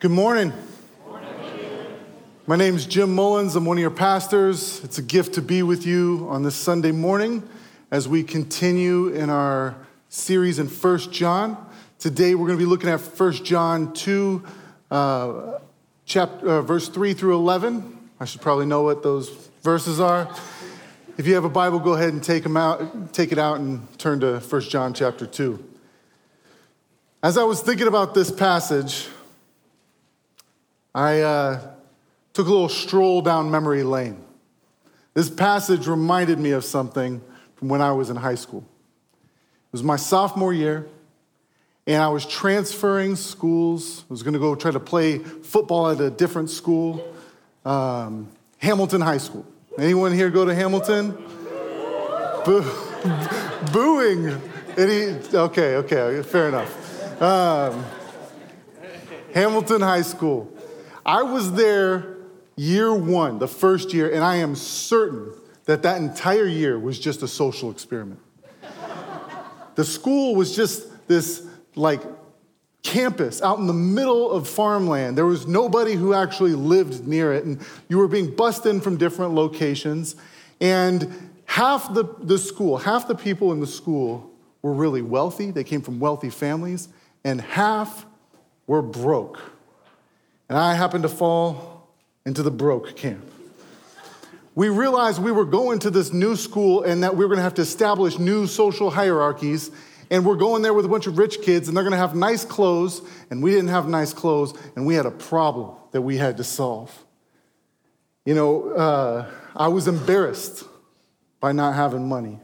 Good morning. My name is Jim Mullins. I'm one of your pastors. It's a gift to be with you on this Sunday morning as we continue in our series in 1 John. Today we're going to be looking at 1 John 2, uh, chapter, uh, verse 3 through 11. I should probably know what those verses are. If you have a Bible, go ahead and take, them out, take it out and turn to 1 John chapter 2. As I was thinking about this passage, I uh, took a little stroll down memory lane. This passage reminded me of something from when I was in high school. It was my sophomore year, and I was transferring schools. I was going to go try to play football at a different school, um, Hamilton High School. Anyone here go to Hamilton? Boo- booing. Any, okay, okay, fair enough. Um, Hamilton High School. I was there year one, the first year, and I am certain that that entire year was just a social experiment. the school was just this like campus out in the middle of farmland. There was nobody who actually lived near it, and you were being bussed in from different locations. And half the, the school, half the people in the school were really wealthy. They came from wealthy families and half were broke. And I happened to fall into the broke camp. We realized we were going to this new school and that we were going to have to establish new social hierarchies. And we're going there with a bunch of rich kids, and they're going to have nice clothes, and we didn't have nice clothes, and we had a problem that we had to solve. You know, uh, I was embarrassed by not having money.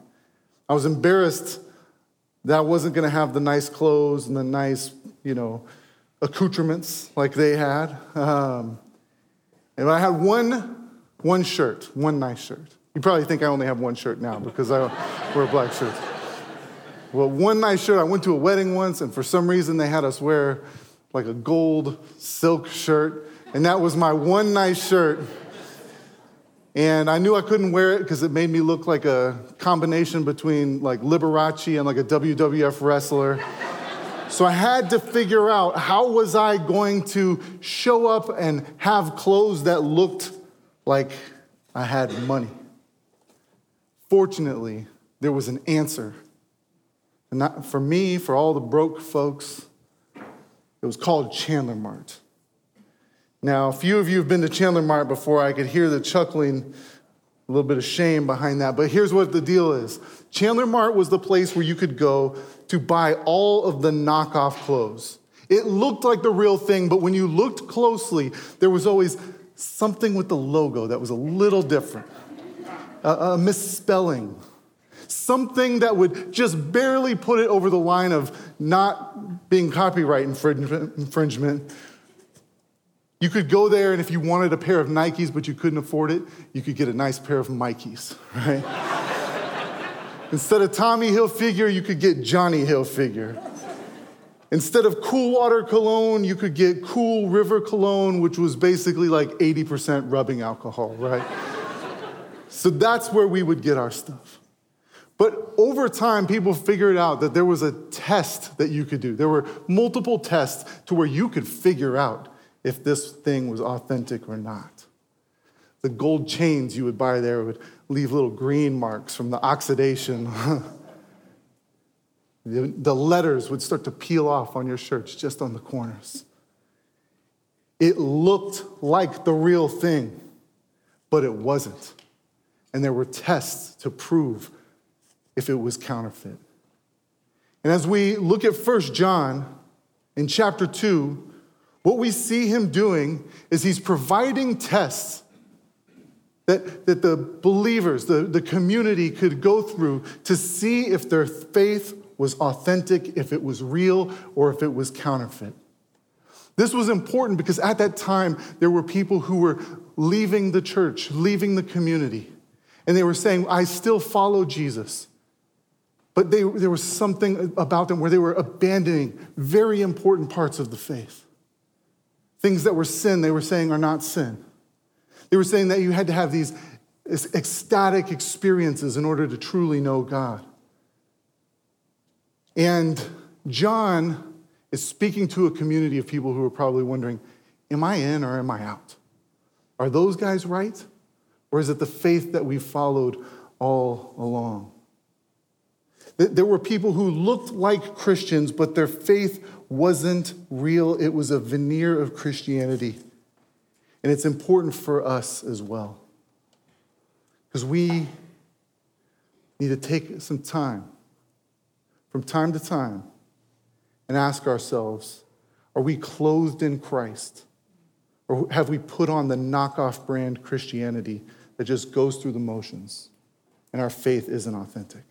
I was embarrassed that I wasn't going to have the nice clothes and the nice, you know, accoutrements like they had. Um, and I had one, one shirt, one nice shirt. You probably think I only have one shirt now because I wear black shirts. Well, one nice shirt, I went to a wedding once, and for some reason they had us wear like a gold silk shirt, and that was my one nice shirt. And I knew I couldn't wear it because it made me look like a combination between like Liberace and like a WWF wrestler. So I had to figure out how was I going to show up and have clothes that looked like I had money. Fortunately, there was an answer. And not for me, for all the broke folks, it was called Chandler Mart. Now, a few of you have been to Chandler Mart before. I could hear the chuckling, a little bit of shame behind that. But here's what the deal is Chandler Mart was the place where you could go to buy all of the knockoff clothes. It looked like the real thing, but when you looked closely, there was always something with the logo that was a little different, a, a misspelling, something that would just barely put it over the line of not being copyright infringement you could go there, and if you wanted a pair of Nikes but you couldn't afford it, you could get a nice pair of Mikeys, right? Instead of Tommy Hilfiger, you could get Johnny Hilfiger. Instead of Cool Water Cologne, you could get Cool River Cologne, which was basically like 80% rubbing alcohol, right? so that's where we would get our stuff. But over time, people figured out that there was a test that you could do. There were multiple tests to where you could figure out if this thing was authentic or not. The gold chains you would buy there would leave little green marks from the oxidation. the the letters would start to peel off on your shirts just on the corners. It looked like the real thing, but it wasn't. And there were tests to prove if it was counterfeit. And as we look at First John in chapter 2, what we see him doing is he's providing tests that, that the believers, the, the community could go through to see if their faith was authentic, if it was real, or if it was counterfeit. This was important because at that time, there were people who were leaving the church, leaving the community, and they were saying, I still follow Jesus. But they, there was something about them where they were abandoning very important parts of the faith. Things that were sin, they were saying are not sin. They were saying that you had to have these ecstatic experiences in order to truly know God. And John is speaking to a community of people who are probably wondering Am I in or am I out? Are those guys right? Or is it the faith that we followed all along? There were people who looked like Christians, but their faith wasn't real. It was a veneer of Christianity. And it's important for us as well. Because we need to take some time, from time to time, and ask ourselves are we clothed in Christ? Or have we put on the knockoff brand Christianity that just goes through the motions and our faith isn't authentic?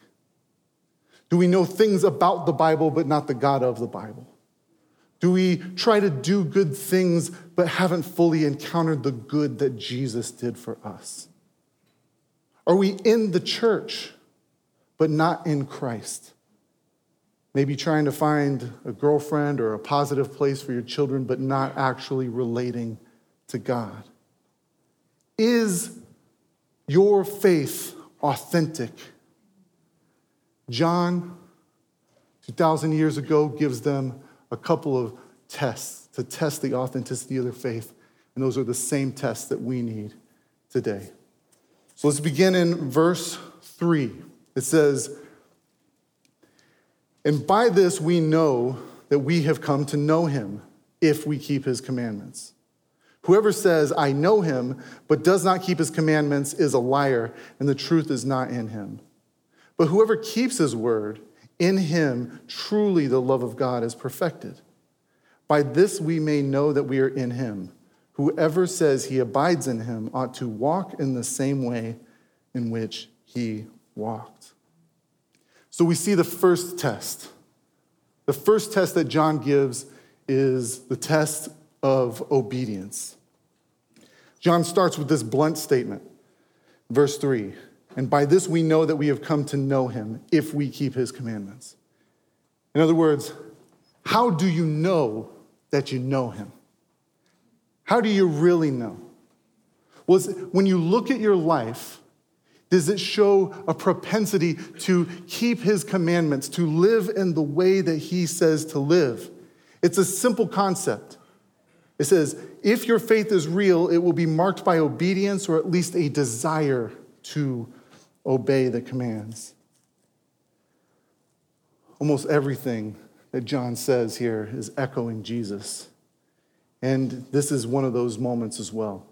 Do we know things about the Bible but not the God of the Bible? Do we try to do good things but haven't fully encountered the good that Jesus did for us? Are we in the church but not in Christ? Maybe trying to find a girlfriend or a positive place for your children but not actually relating to God. Is your faith authentic? John, 2,000 years ago, gives them a couple of tests to test the authenticity of their faith. And those are the same tests that we need today. So let's begin in verse 3. It says, And by this we know that we have come to know him if we keep his commandments. Whoever says, I know him, but does not keep his commandments is a liar, and the truth is not in him. But whoever keeps his word, in him truly the love of God is perfected. By this we may know that we are in him. Whoever says he abides in him ought to walk in the same way in which he walked. So we see the first test. The first test that John gives is the test of obedience. John starts with this blunt statement, verse 3 and by this we know that we have come to know him if we keep his commandments. In other words, how do you know that you know him? How do you really know? Well, when you look at your life, does it show a propensity to keep his commandments, to live in the way that he says to live? It's a simple concept. It says, if your faith is real, it will be marked by obedience or at least a desire to obey the commands. Almost everything that John says here is echoing Jesus. And this is one of those moments as well.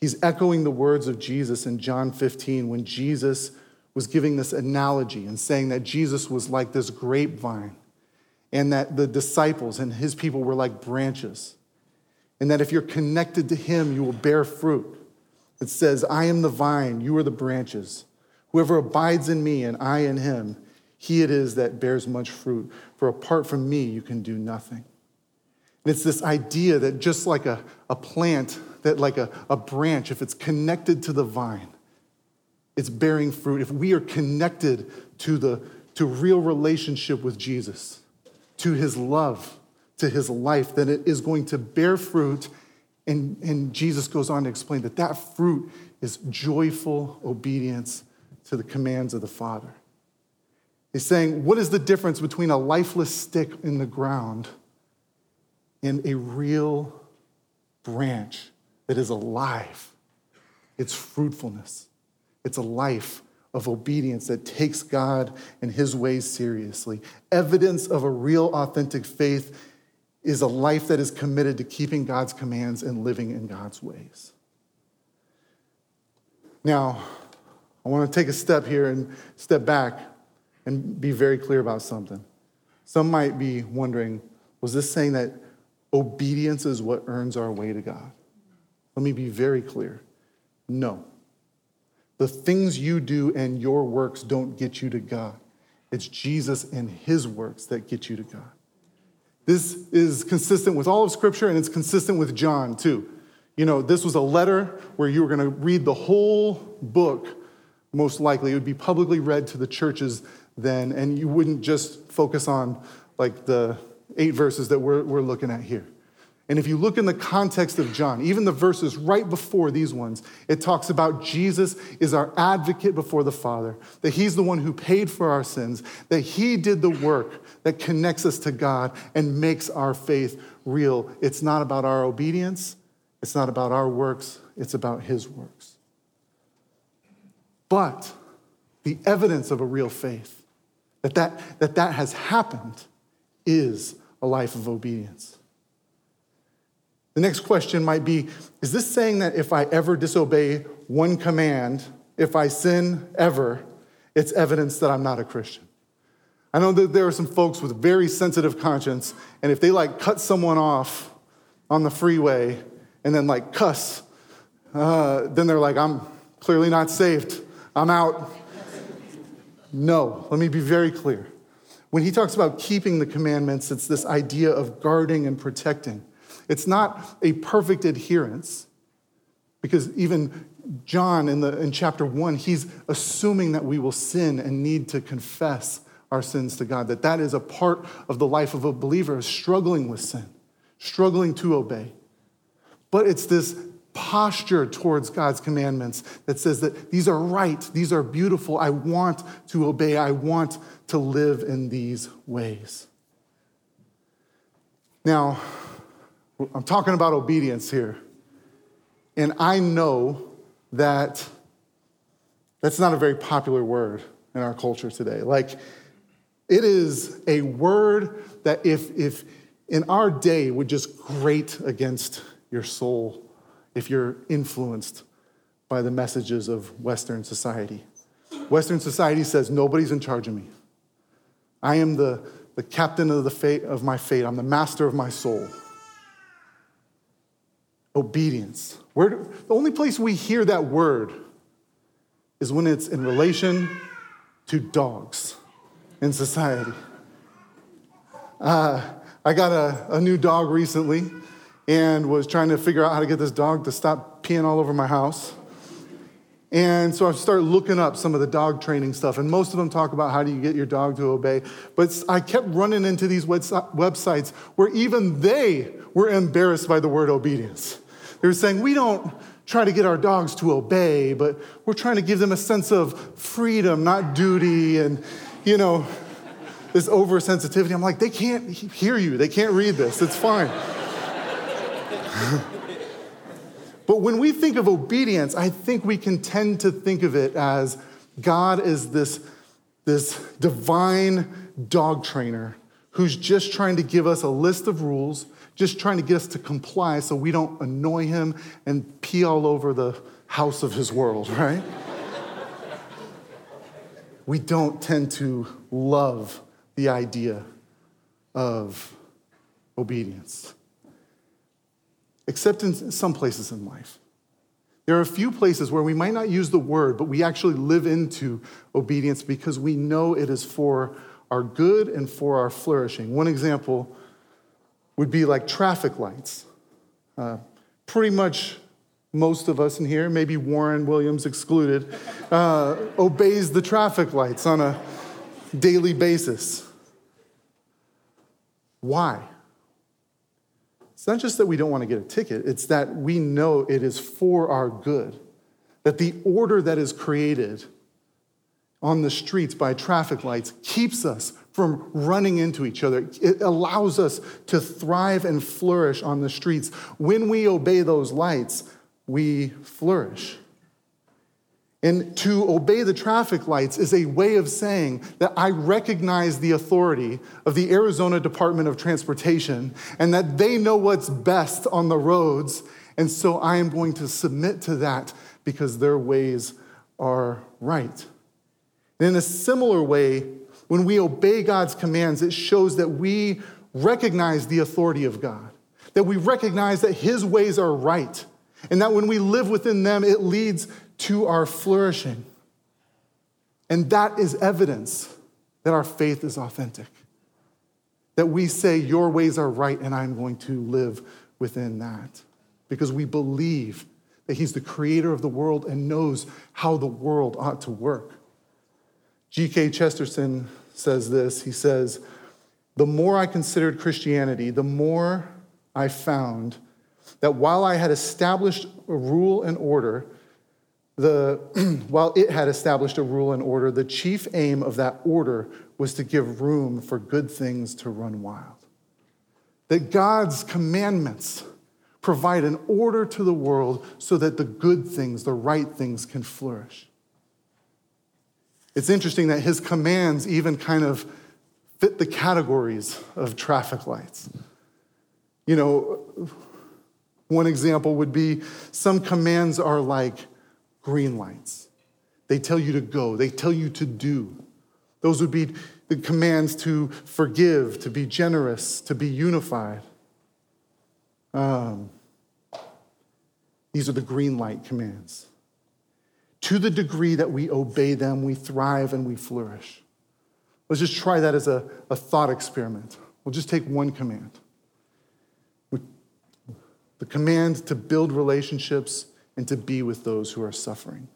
He's echoing the words of Jesus in John 15 when Jesus was giving this analogy and saying that Jesus was like this grapevine and that the disciples and his people were like branches. And that if you're connected to him, you will bear fruit. It says, I am the vine, you are the branches. Whoever abides in me and I in him, he it is that bears much fruit. For apart from me, you can do nothing. And it's this idea that just like a, a plant, that like a, a branch, if it's connected to the vine, it's bearing fruit. If we are connected to the to real relationship with Jesus, to his love, to his life, then it is going to bear fruit. And, and Jesus goes on to explain that that fruit is joyful obedience to the commands of the Father. He's saying, What is the difference between a lifeless stick in the ground and a real branch that is alive? It's fruitfulness, it's a life of obedience that takes God and his ways seriously. Evidence of a real, authentic faith is a life that is committed to keeping God's commands and living in God's ways. Now, I want to take a step here and step back and be very clear about something. Some might be wondering was this saying that obedience is what earns our way to God? Let me be very clear. No. The things you do and your works don't get you to God. It's Jesus and his works that get you to God. This is consistent with all of Scripture and it's consistent with John too. You know, this was a letter where you were going to read the whole book most likely. It would be publicly read to the churches then, and you wouldn't just focus on like the eight verses that we're, we're looking at here. And if you look in the context of John, even the verses right before these ones, it talks about Jesus is our advocate before the Father, that he's the one who paid for our sins, that he did the work that connects us to God and makes our faith real. It's not about our obedience, it's not about our works, it's about his works. But the evidence of a real faith, that that, that, that has happened, is a life of obedience. The next question might be Is this saying that if I ever disobey one command, if I sin ever, it's evidence that I'm not a Christian? I know that there are some folks with very sensitive conscience, and if they like cut someone off on the freeway and then like cuss, uh, then they're like, I'm clearly not saved. I'm out. No, let me be very clear. When he talks about keeping the commandments, it's this idea of guarding and protecting. It's not a perfect adherence, because even John in, the, in chapter one, he's assuming that we will sin and need to confess our sins to God, that that is a part of the life of a believer, struggling with sin, struggling to obey. But it's this posture towards God's commandments that says that these are right, these are beautiful, I want to obey, I want to live in these ways. Now, I'm talking about obedience here. And I know that that's not a very popular word in our culture today. Like, it is a word that, if, if in our day, would just grate against your soul if you're influenced by the messages of Western society. Western society says, Nobody's in charge of me. I am the, the captain of, the fate, of my fate, I'm the master of my soul obedience. Where, the only place we hear that word is when it's in relation to dogs in society. Uh, I got a, a new dog recently and was trying to figure out how to get this dog to stop peeing all over my house. And so I started looking up some of the dog training stuff, and most of them talk about how do you get your dog to obey. But I kept running into these websites where even they were embarrassed by the word obedience. They were saying, we don't try to get our dogs to obey, but we're trying to give them a sense of freedom, not duty, and, you know, this oversensitivity. I'm like, they can't hear you, they can't read this, it's fine. but when we think of obedience, I think we can tend to think of it as God is this, this divine dog trainer who's just trying to give us a list of rules just trying to get us to comply so we don't annoy him and pee all over the house of his world, right? we don't tend to love the idea of obedience, except in some places in life. There are a few places where we might not use the word, but we actually live into obedience because we know it is for our good and for our flourishing. One example would be like traffic lights. Uh, pretty much most of us in here, maybe Warren Williams excluded, uh, obeys the traffic lights on a daily basis. Why? It's not just that we don't want to get a ticket, it's that we know it is for our good. That the order that is created on the streets by traffic lights keeps us from running into each other. It allows us to thrive and flourish on the streets. When we obey those lights, we flourish. And to obey the traffic lights is a way of saying that I recognize the authority of the Arizona Department of Transportation and that they know what's best on the roads. And so I am going to submit to that because their ways are right. And in a similar way, when we obey God's commands, it shows that we recognize the authority of God, that we recognize that His ways are right, and that when we live within them, it leads to our flourishing. And that is evidence that our faith is authentic. That we say, Your ways are right, and I'm going to live within that. Because we believe that He's the creator of the world and knows how the world ought to work. G.K. Chesterton says this He says, The more I considered Christianity, the more I found that while I had established a rule and order, the, while it had established a rule and order, the chief aim of that order was to give room for good things to run wild. That God's commandments provide an order to the world so that the good things, the right things, can flourish. It's interesting that his commands even kind of fit the categories of traffic lights. You know, one example would be some commands are like green lights. They tell you to go, they tell you to do. Those would be the commands to forgive, to be generous, to be unified. Um, these are the green light commands. To the degree that we obey them, we thrive and we flourish. Let's just try that as a, a thought experiment. We'll just take one command the command to build relationships and to be with those who are suffering.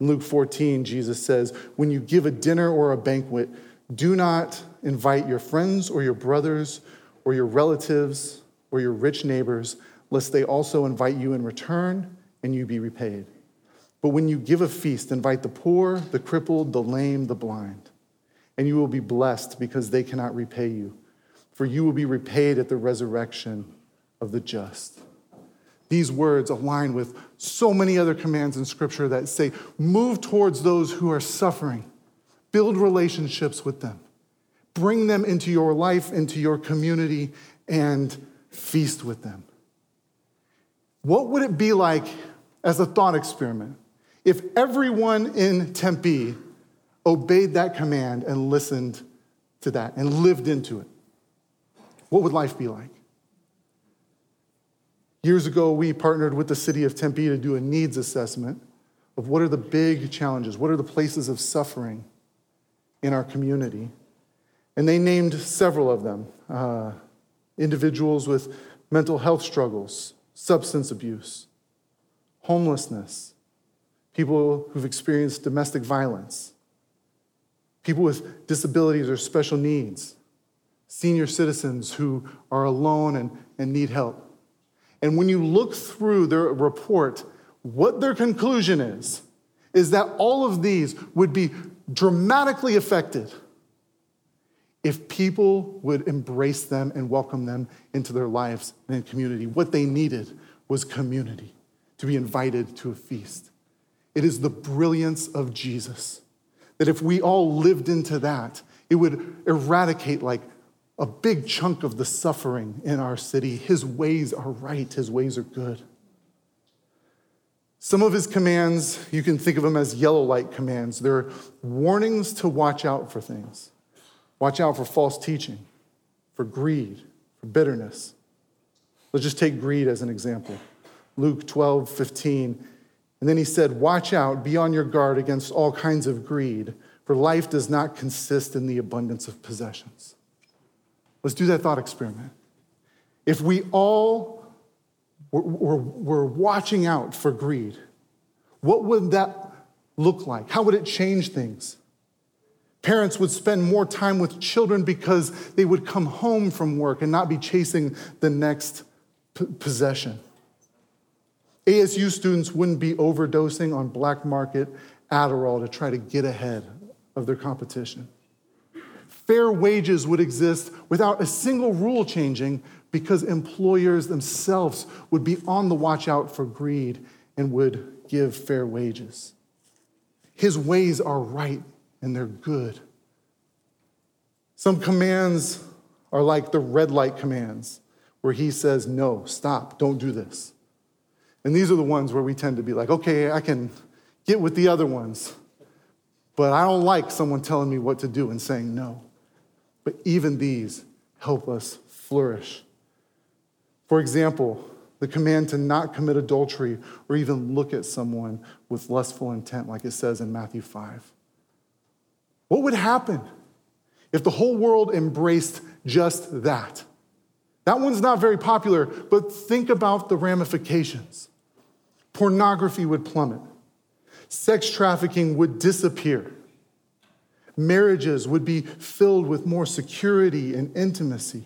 In Luke 14, Jesus says, When you give a dinner or a banquet, do not invite your friends or your brothers or your relatives or your rich neighbors, lest they also invite you in return and you be repaid. But when you give a feast, invite the poor, the crippled, the lame, the blind, and you will be blessed because they cannot repay you, for you will be repaid at the resurrection of the just. These words align with so many other commands in Scripture that say, move towards those who are suffering, build relationships with them, bring them into your life, into your community, and feast with them. What would it be like as a thought experiment if everyone in Tempe obeyed that command and listened to that and lived into it? What would life be like? Years ago, we partnered with the city of Tempe to do a needs assessment of what are the big challenges, what are the places of suffering in our community. And they named several of them uh, individuals with mental health struggles, substance abuse, homelessness, people who've experienced domestic violence, people with disabilities or special needs, senior citizens who are alone and, and need help. And when you look through their report, what their conclusion is, is that all of these would be dramatically affected if people would embrace them and welcome them into their lives and community. What they needed was community, to be invited to a feast. It is the brilliance of Jesus that if we all lived into that, it would eradicate like a big chunk of the suffering in our city. His ways are right, his ways are good. Some of his commands, you can think of them as yellow light commands. They're warnings to watch out for things. Watch out for false teaching, for greed, for bitterness. Let's just take greed as an example. Luke 12, 15. And then he said, Watch out, be on your guard against all kinds of greed, for life does not consist in the abundance of possessions. Let's do that thought experiment. If we all were, were, were watching out for greed, what would that look like? How would it change things? Parents would spend more time with children because they would come home from work and not be chasing the next p- possession. ASU students wouldn't be overdosing on black market Adderall to try to get ahead of their competition fair wages would exist without a single rule changing because employers themselves would be on the watch out for greed and would give fair wages. His ways are right and they're good. Some commands are like the red light commands, where he says, No, stop, don't do this. And these are the ones where we tend to be like, Okay, I can get with the other ones, but I don't like someone telling me what to do and saying no. But even these help us flourish. For example, the command to not commit adultery or even look at someone with lustful intent, like it says in Matthew 5. What would happen if the whole world embraced just that? That one's not very popular, but think about the ramifications. Pornography would plummet, sex trafficking would disappear marriages would be filled with more security and intimacy.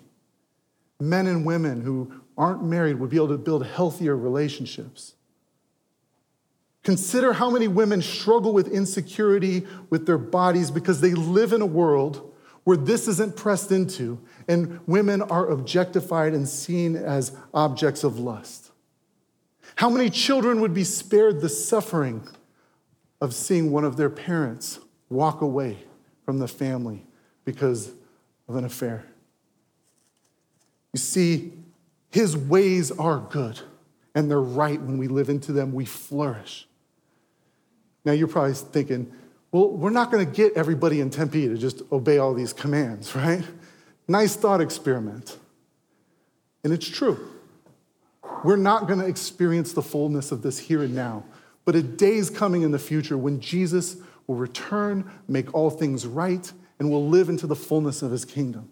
men and women who aren't married would be able to build healthier relationships. Consider how many women struggle with insecurity with their bodies because they live in a world where this isn't pressed into and women are objectified and seen as objects of lust. How many children would be spared the suffering of seeing one of their parents walk away from the family because of an affair? You see, his ways are good and they're right. When we live into them, we flourish. Now, you're probably thinking, well, we're not going to get everybody in Tempe to just obey all these commands, right? Nice thought experiment. And it's true. We're not going to experience the fullness of this here and now, but a day is coming in the future when Jesus will return, make all things right, and will live into the fullness of his kingdom.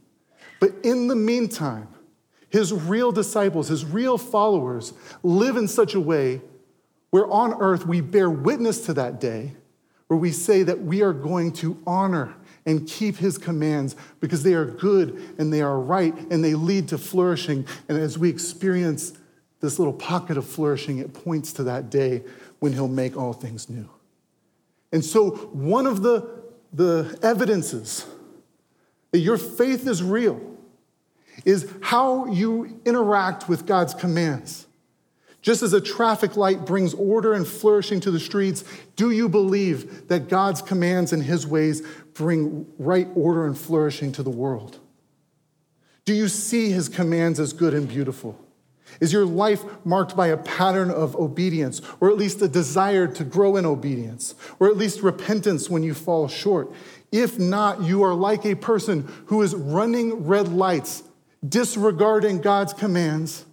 But in the meantime, his real disciples, his real followers, live in such a way where on earth we bear witness to that day, where we say that we are going to honor and keep his commands because they are good and they are right and they lead to flourishing. And as we experience this little pocket of flourishing, it points to that day when he'll make all things new. And so, one of the, the evidences that your faith is real is how you interact with God's commands. Just as a traffic light brings order and flourishing to the streets, do you believe that God's commands and his ways bring right order and flourishing to the world? Do you see his commands as good and beautiful? Is your life marked by a pattern of obedience, or at least a desire to grow in obedience, or at least repentance when you fall short? If not, you are like a person who is running red lights, disregarding God's commands,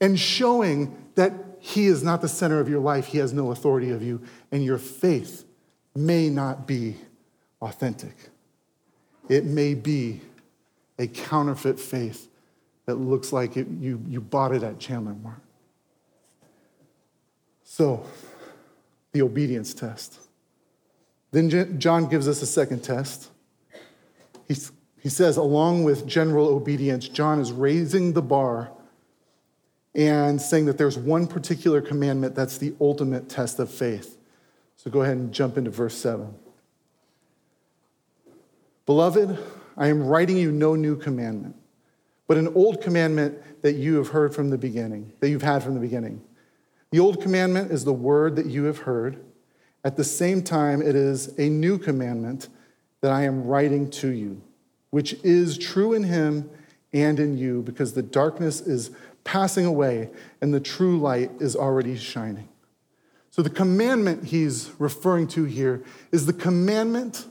and showing that He is not the center of your life, He has no authority of you, and your faith may not be authentic. It may be a counterfeit faith that looks like it, you, you bought it at Chandler Mart. So, the obedience test. Then John gives us a second test. He's, he says, along with general obedience, John is raising the bar and saying that there's one particular commandment that's the ultimate test of faith. So go ahead and jump into verse 7. Beloved, I am writing you no new commandment, but an old commandment that you have heard from the beginning, that you've had from the beginning. The old commandment is the word that you have heard. At the same time, it is a new commandment that I am writing to you, which is true in him and in you, because the darkness is passing away and the true light is already shining. So, the commandment he's referring to here is the commandment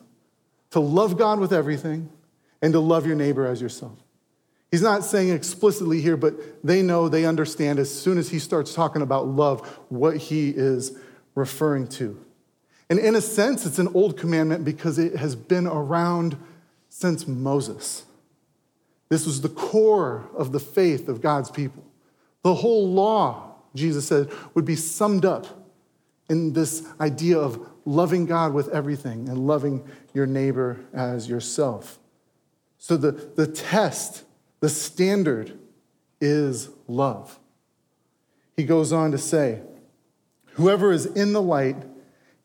to love God with everything and to love your neighbor as yourself. He's not saying explicitly here, but they know, they understand as soon as he starts talking about love what he is referring to. And in a sense, it's an old commandment because it has been around since Moses. This was the core of the faith of God's people. The whole law, Jesus said, would be summed up in this idea of loving God with everything and loving your neighbor as yourself. So the, the test, the standard is love. He goes on to say, Whoever is in the light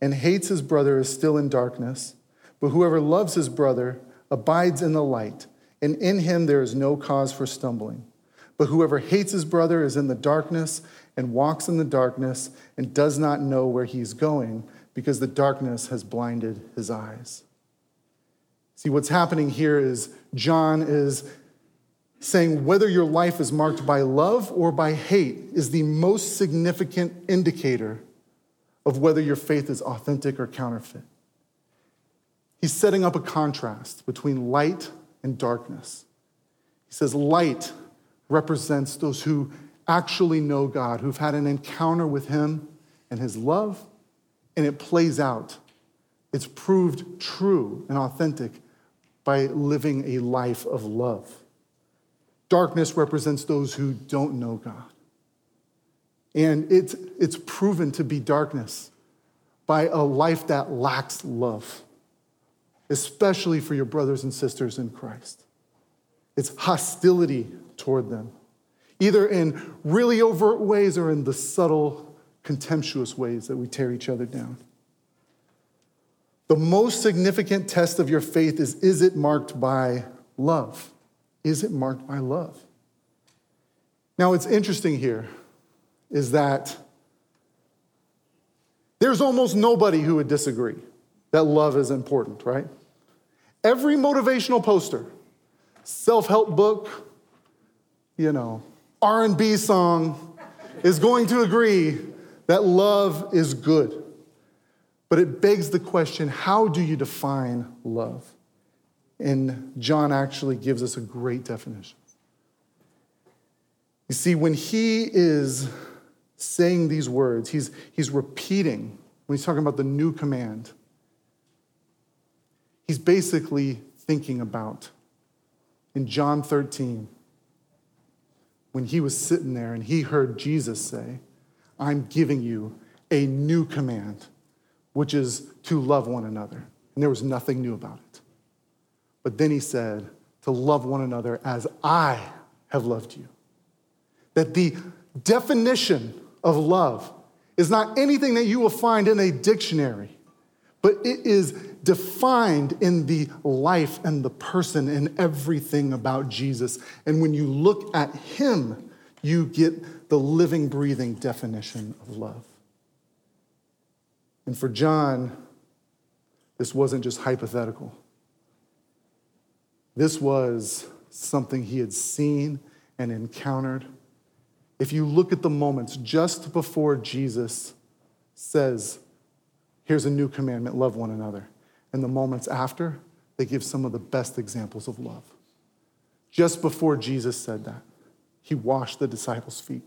and hates his brother is still in darkness, but whoever loves his brother abides in the light, and in him there is no cause for stumbling. But whoever hates his brother is in the darkness and walks in the darkness and does not know where he's going because the darkness has blinded his eyes. See, what's happening here is John is saying whether your life is marked by love or by hate is the most significant indicator of whether your faith is authentic or counterfeit. He's setting up a contrast between light and darkness. He says, Light represents those who actually know God, who've had an encounter with Him and His love, and it plays out. It's proved true and authentic by living a life of love. Darkness represents those who don't know God. And it's, it's proven to be darkness by a life that lacks love, especially for your brothers and sisters in Christ. It's hostility toward them, either in really overt ways or in the subtle, contemptuous ways that we tear each other down. The most significant test of your faith is is it marked by love? Is it marked by love? Now, what's interesting here is that there's almost nobody who would disagree that love is important, right? Every motivational poster, self-help book, you know, R&B song is going to agree that love is good. But it begs the question, how do you define love? And John actually gives us a great definition. You see, when he is saying these words, he's, he's repeating, when he's talking about the new command, he's basically thinking about in John 13, when he was sitting there and he heard Jesus say, I'm giving you a new command, which is to love one another. And there was nothing new about it. But then he said, to love one another as I have loved you. That the definition of love is not anything that you will find in a dictionary, but it is defined in the life and the person and everything about Jesus. And when you look at him, you get the living, breathing definition of love. And for John, this wasn't just hypothetical. This was something he had seen and encountered. If you look at the moments just before Jesus says, Here's a new commandment love one another, and the moments after, they give some of the best examples of love. Just before Jesus said that, he washed the disciples' feet.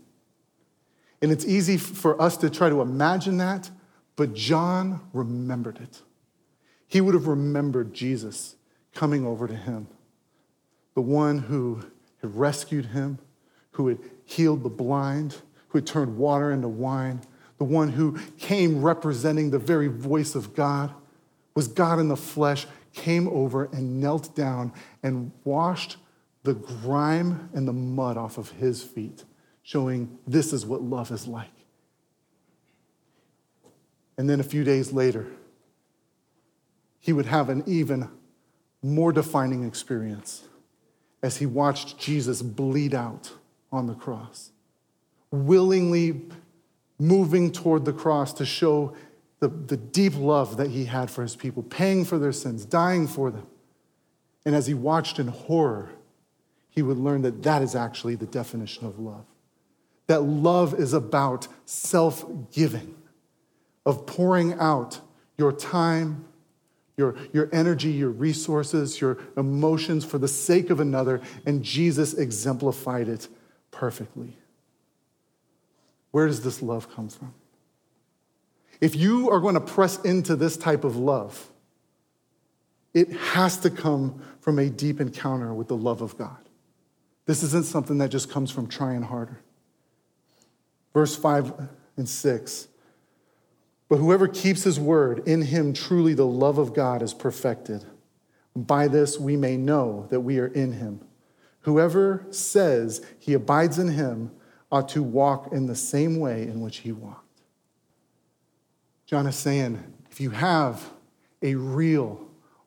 And it's easy for us to try to imagine that, but John remembered it. He would have remembered Jesus coming over to him, the one who had rescued him, who had healed the blind, who had turned water into wine, the one who came representing the very voice of God, was God in the flesh, came over and knelt down and washed the grime and the mud off of his feet, showing this is what love is like. And then a few days later, he would have an even more defining experience as he watched Jesus bleed out on the cross, willingly moving toward the cross to show the, the deep love that he had for his people, paying for their sins, dying for them. And as he watched in horror, he would learn that that is actually the definition of love. That love is about self giving, of pouring out your time, your, your energy, your resources, your emotions for the sake of another, and Jesus exemplified it perfectly. Where does this love come from? If you are going to press into this type of love, it has to come from a deep encounter with the love of God. This isn't something that just comes from trying harder. Verse 5 and 6 But whoever keeps his word, in him truly the love of God is perfected. By this we may know that we are in him. Whoever says he abides in him ought to walk in the same way in which he walked. John is saying if you have a real,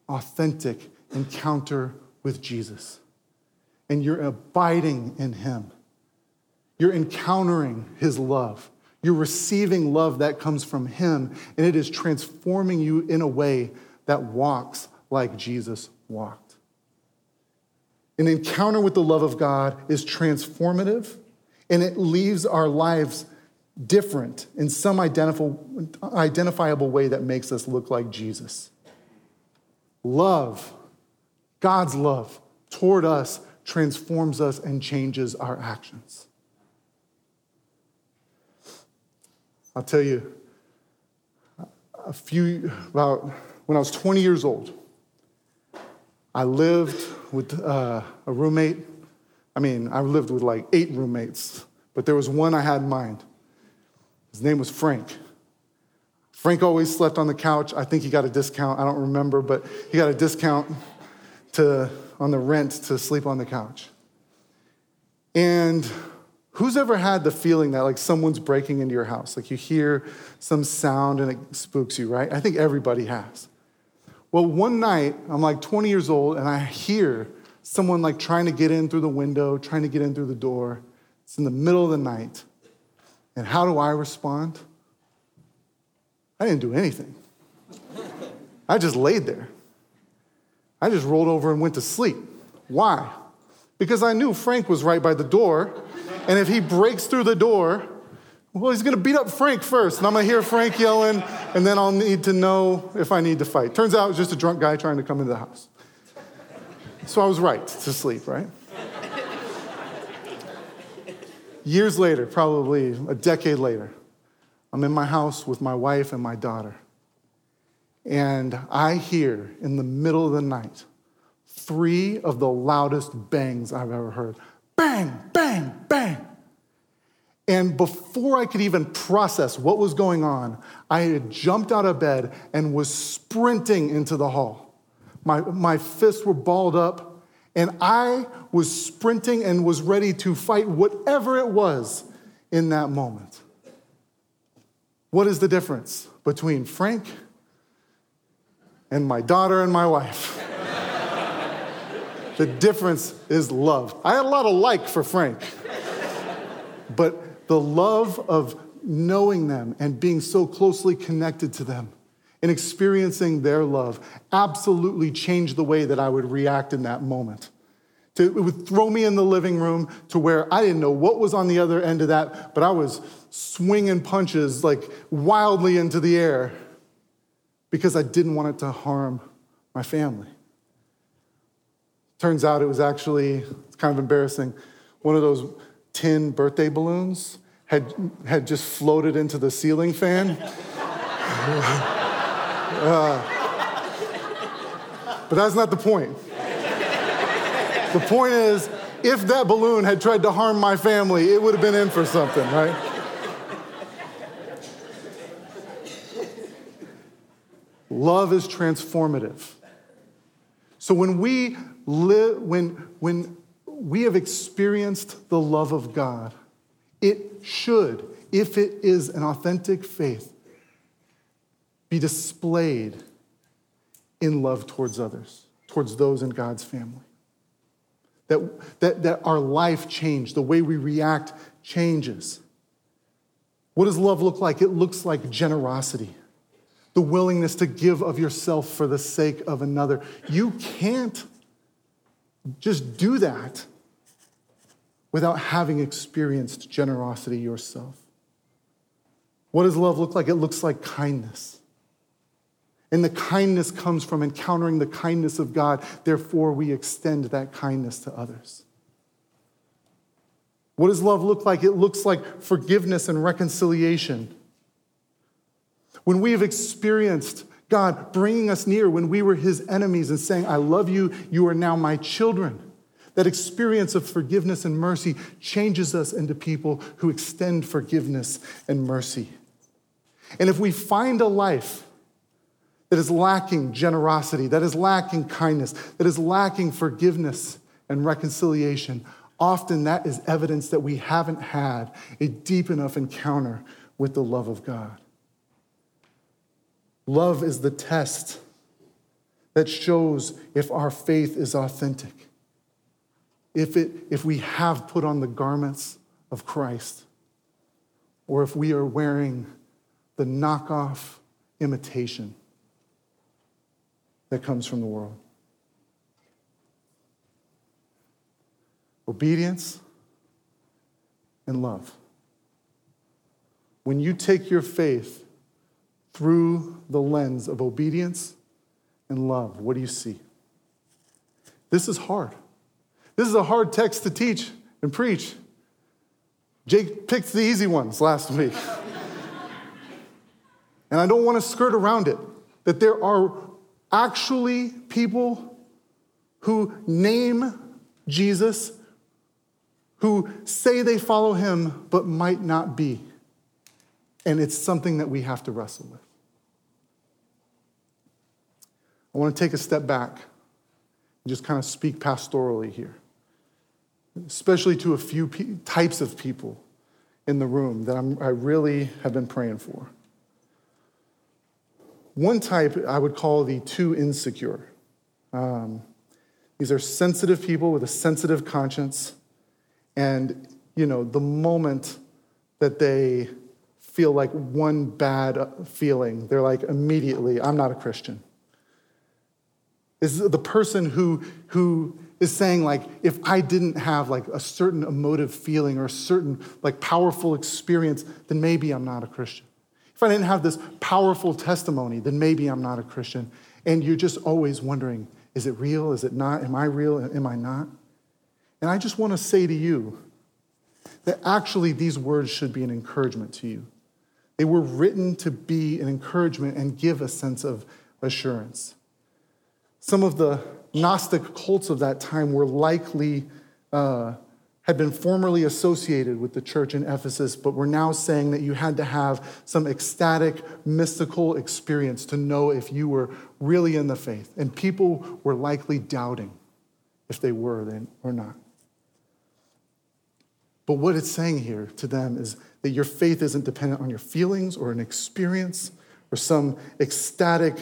authentic encounter with Jesus and you're abiding in him, you're encountering his love. You're receiving love that comes from him, and it is transforming you in a way that walks like Jesus walked. An encounter with the love of God is transformative and it leaves our lives different in some identifiable way that makes us look like Jesus. Love, God's love toward us, transforms us and changes our actions. I'll tell you, a few, about when I was 20 years old, I lived with uh, a roommate. I mean, I lived with like eight roommates, but there was one I had in mind. His name was Frank. Frank always slept on the couch. I think he got a discount. I don't remember, but he got a discount to, on the rent to sleep on the couch. And who's ever had the feeling that like someone's breaking into your house? Like you hear some sound and it spooks you, right? I think everybody has. Well, one night, I'm like 20 years old and I hear someone like trying to get in through the window, trying to get in through the door. It's in the middle of the night. And how do I respond? I didn't do anything. I just laid there. I just rolled over and went to sleep. Why? Because I knew Frank was right by the door. And if he breaks through the door, well, he's gonna beat up Frank first. And I'm gonna hear Frank yelling, and then I'll need to know if I need to fight. Turns out it was just a drunk guy trying to come into the house. So I was right to sleep, right? Years later, probably a decade later, I'm in my house with my wife and my daughter. And I hear in the middle of the night three of the loudest bangs I've ever heard bang, bang, bang. And before I could even process what was going on, I had jumped out of bed and was sprinting into the hall. My, my fists were balled up, and I was sprinting and was ready to fight whatever it was in that moment. What is the difference between Frank and my daughter and my wife? The difference is love. I had a lot of like for Frank, but the love of knowing them and being so closely connected to them and experiencing their love absolutely changed the way that I would react in that moment. It would throw me in the living room to where I didn't know what was on the other end of that, but I was swinging punches like wildly into the air because I didn't want it to harm my family. Turns out it was actually, it's kind of embarrassing, one of those tin birthday balloons had, had just floated into the ceiling fan. uh, but that's not the point. The point is, if that balloon had tried to harm my family, it would have been in for something, right? Love is transformative. So when we live, when, when we have experienced the love of God, it should, if it is an authentic faith, be displayed in love towards others, towards those in God's family. That, that, that our life changed, the way we react changes. What does love look like? It looks like generosity, the willingness to give of yourself for the sake of another. You can't just do that without having experienced generosity yourself. What does love look like? It looks like kindness. And the kindness comes from encountering the kindness of God. Therefore, we extend that kindness to others. What does love look like? It looks like forgiveness and reconciliation. When we have experienced God bringing us near when we were his enemies and saying, I love you, you are now my children. That experience of forgiveness and mercy changes us into people who extend forgiveness and mercy. And if we find a life that is lacking generosity, that is lacking kindness, that is lacking forgiveness and reconciliation, often that is evidence that we haven't had a deep enough encounter with the love of God. Love is the test that shows if our faith is authentic, if, it, if we have put on the garments of Christ, or if we are wearing the knockoff imitation that comes from the world. Obedience and love. When you take your faith through the lens of obedience and love, what do you see? This is hard. This is a hard text to teach and preach. Jake picked the easy ones last week. and I don't want to skirt around it, that there are actually people who name Jesus, who say they follow him, but might not be. And it's something that we have to wrestle with. I want to take a step back and just kind of speak pastorally here. especially to a few pe- types of people in the room that I'm, I really have been praying for. One type I would call the too insecure. Um, these are sensitive people with a sensitive conscience. And, you know, the moment that they feel like one bad feeling, they're like, immediately, I'm not a Christian. Is the person who, who is saying, like, if I didn't have like a certain emotive feeling or a certain like powerful experience, then maybe I'm not a Christian. If I didn't have this powerful testimony, then maybe I'm not a Christian. And you're just always wondering, is it real? Is it not? Am I real? Am I not? And I just want to say to you that actually these words should be an encouragement to you. They were written to be an encouragement and give a sense of assurance. Some of the Gnostic cults of that time were likely, uh, had been formerly associated with the church in Ephesus, but were now saying that you had to have some ecstatic, mystical experience to know if you were really in the faith. And people were likely doubting if they were then or not. But what it's saying here to them is that your faith isn't dependent on your feelings or an experience or some ecstatic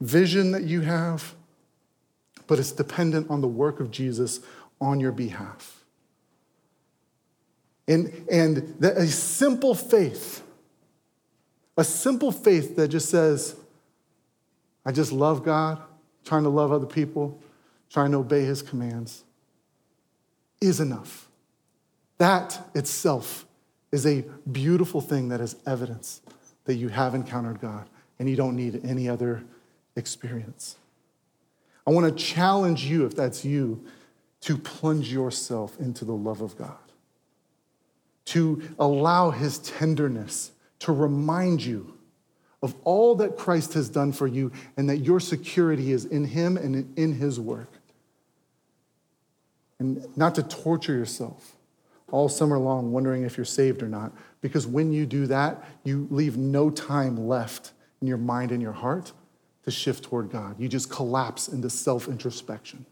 vision that you have, but it's dependent on the work of Jesus on your behalf. And, and that a simple faith, a simple faith that just says, I just love God, trying to love other people, trying to obey his commands, is enough. That itself is a beautiful thing that is evidence that you have encountered God and you don't need any other experience. I want to challenge you, if that's you, to plunge yourself into the love of God, to allow his tenderness to remind you of all that Christ has done for you and that your security is in Him and in His work. And not to torture yourself all summer long wondering if you're saved or not, because when you do that, you leave no time left in your mind and your heart to shift toward God. You just collapse into self introspection.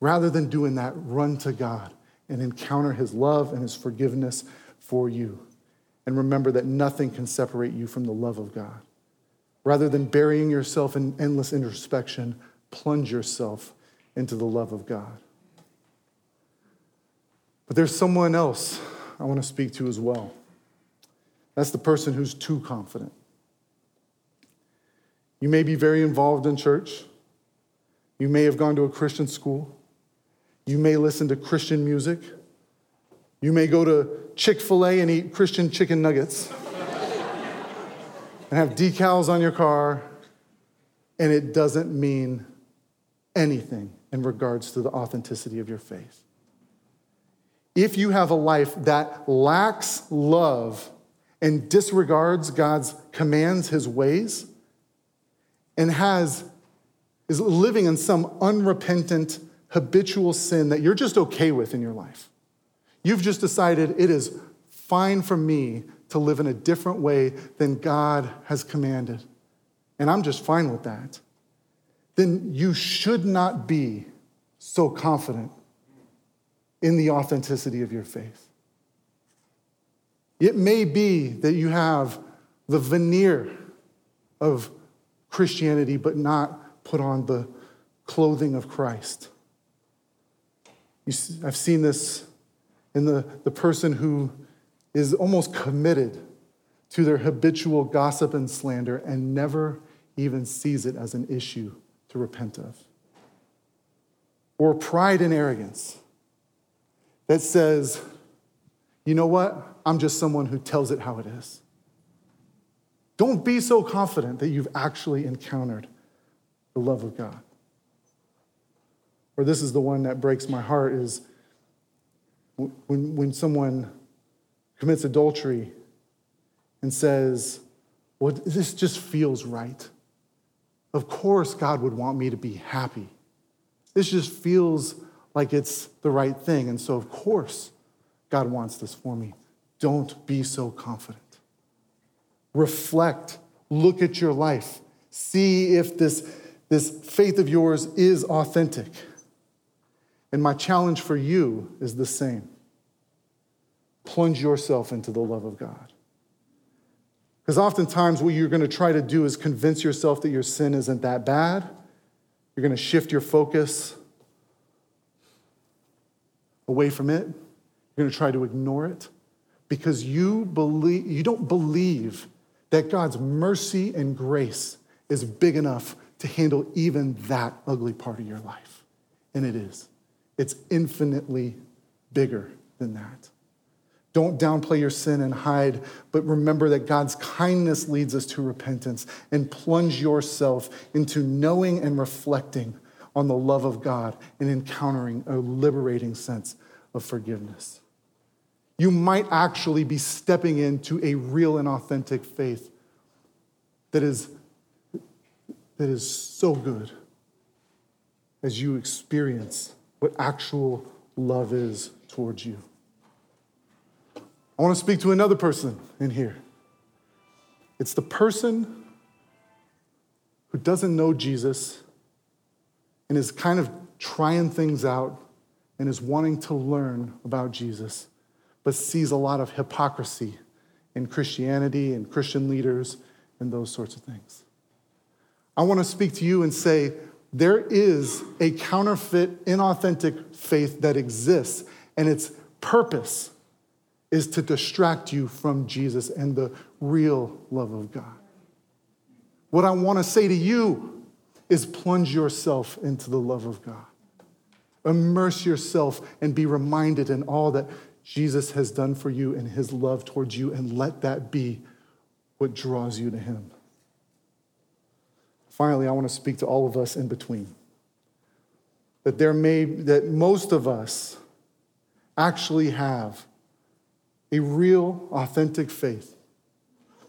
Rather than doing that, run to God and encounter His love and His forgiveness for you and remember that nothing can separate you from the love of God. Rather than burying yourself in endless introspection, plunge yourself into the love of God. But there's someone else I want to speak to as well. That's the person who's too confident. You may be very involved in church. You may have gone to a Christian school. You may listen to Christian music. You may go to Chick fil A and eat Christian chicken nuggets and have decals on your car, and it doesn't mean anything in regards to the authenticity of your faith. If you have a life that lacks love and disregards God's commands, his ways, and has is living in some unrepentant habitual sin that you're just okay with in your life You've just decided it is fine for me to live in a different way than God has commanded. And I'm just fine with that. Then you should not be so confident in the authenticity of your faith. It may be that you have the veneer of Christianity, but not put on the clothing of Christ. See, I've seen this in the, the person who is almost committed to their habitual gossip and slander and never even sees it as an issue to repent of. Or pride and arrogance that says, you know what? I'm just someone who tells it how it is. Don't be so confident that you've actually encountered the love of God. Or this is the one that breaks my heart is when, when someone commits adultery and says, Well, this just feels right. Of course, God would want me to be happy. This just feels like it's the right thing. And so, of course, God wants this for me. Don't be so confident. Reflect, look at your life, see if this, this faith of yours is authentic. And my challenge for you is the same plunge yourself into the love of God. Because oftentimes, what you're going to try to do is convince yourself that your sin isn't that bad. You're going to shift your focus away from it. You're going to try to ignore it because you, believe, you don't believe that God's mercy and grace is big enough to handle even that ugly part of your life. And it is. It's infinitely bigger than that. Don't downplay your sin and hide, but remember that God's kindness leads us to repentance and plunge yourself into knowing and reflecting on the love of God and encountering a liberating sense of forgiveness. You might actually be stepping into a real and authentic faith that is, that is so good as you experience what actual love is towards you. I want to speak to another person in here. It's the person who doesn't know Jesus and is kind of trying things out and is wanting to learn about Jesus, but sees a lot of hypocrisy in Christianity and Christian leaders and those sorts of things. I want to speak to you and say there is a counterfeit, inauthentic faith that exists, and its purpose is to distract you from Jesus and the real love of God. What I want to say to you is plunge yourself into the love of God. Immerse yourself and be reminded in all that Jesus has done for you and his love towards you, and let that be what draws you to him. Finally, I want to speak to all of us in between. That there may, that most of us actually have a real, authentic faith.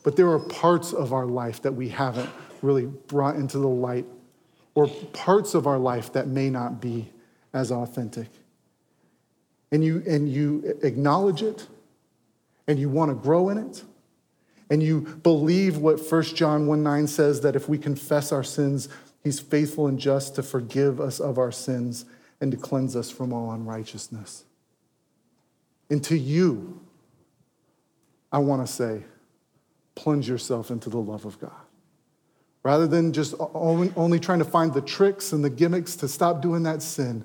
But there are parts of our life that we haven't really brought into the light, or parts of our life that may not be as authentic. And you, and you acknowledge it, and you want to grow in it, and you believe what 1 John 1 9 says that if we confess our sins, he's faithful and just to forgive us of our sins and to cleanse us from all unrighteousness. And to you, I want to say, plunge yourself into the love of God. Rather than just only, only trying to find the tricks and the gimmicks to stop doing that sin,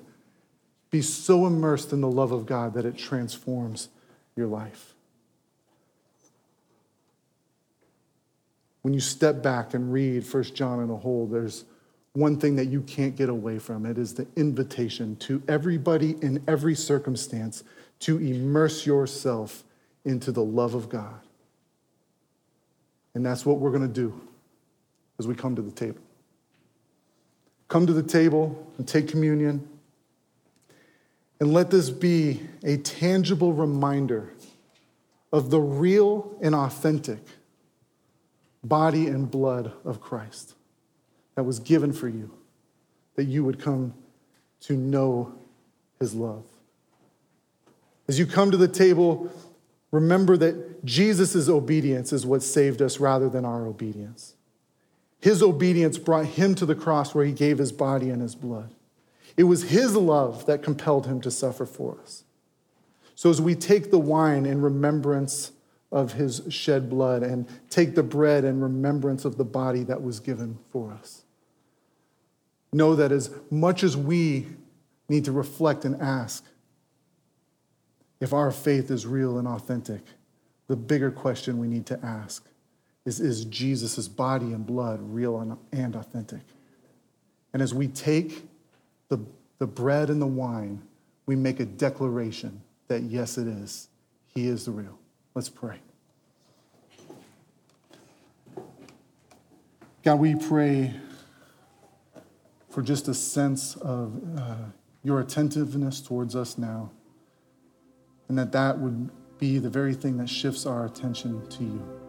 be so immersed in the love of God that it transforms your life. When you step back and read 1 John in a whole, there's one thing that you can't get away from. It is the invitation to everybody in every circumstance to immerse yourself into the love of God. And that's what we're going to do as we come to the table. Come to the table and take communion. And let this be a tangible reminder of the real and authentic body and blood of Christ that was given for you, that you would come to know his love. As you come to the table, remember that Jesus' obedience is what saved us rather than our obedience. His obedience brought him to the cross where he gave his body and his blood. It was his love that compelled him to suffer for us. So as we take the wine in remembrance of his shed blood and take the bread in remembrance of the body that was given for us, know that as much as we need to reflect and ask, if our faith is real and authentic, the bigger question we need to ask is Is Jesus' body and blood real and authentic? And as we take the, the bread and the wine, we make a declaration that yes, it is. He is the real. Let's pray. God, we pray for just a sense of uh, your attentiveness towards us now and that that would be the very thing that shifts our attention to you.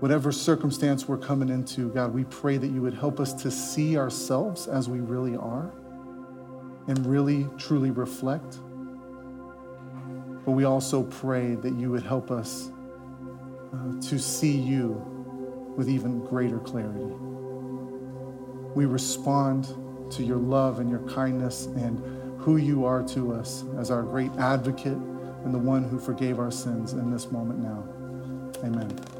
Whatever circumstance we're coming into, God, we pray that you would help us to see ourselves as we really are and really truly reflect. But we also pray that you would help us uh, to see you with even greater clarity. We respond to your love and your kindness and who you are to us as our great advocate and the one who forgave our sins in this moment now. Amen.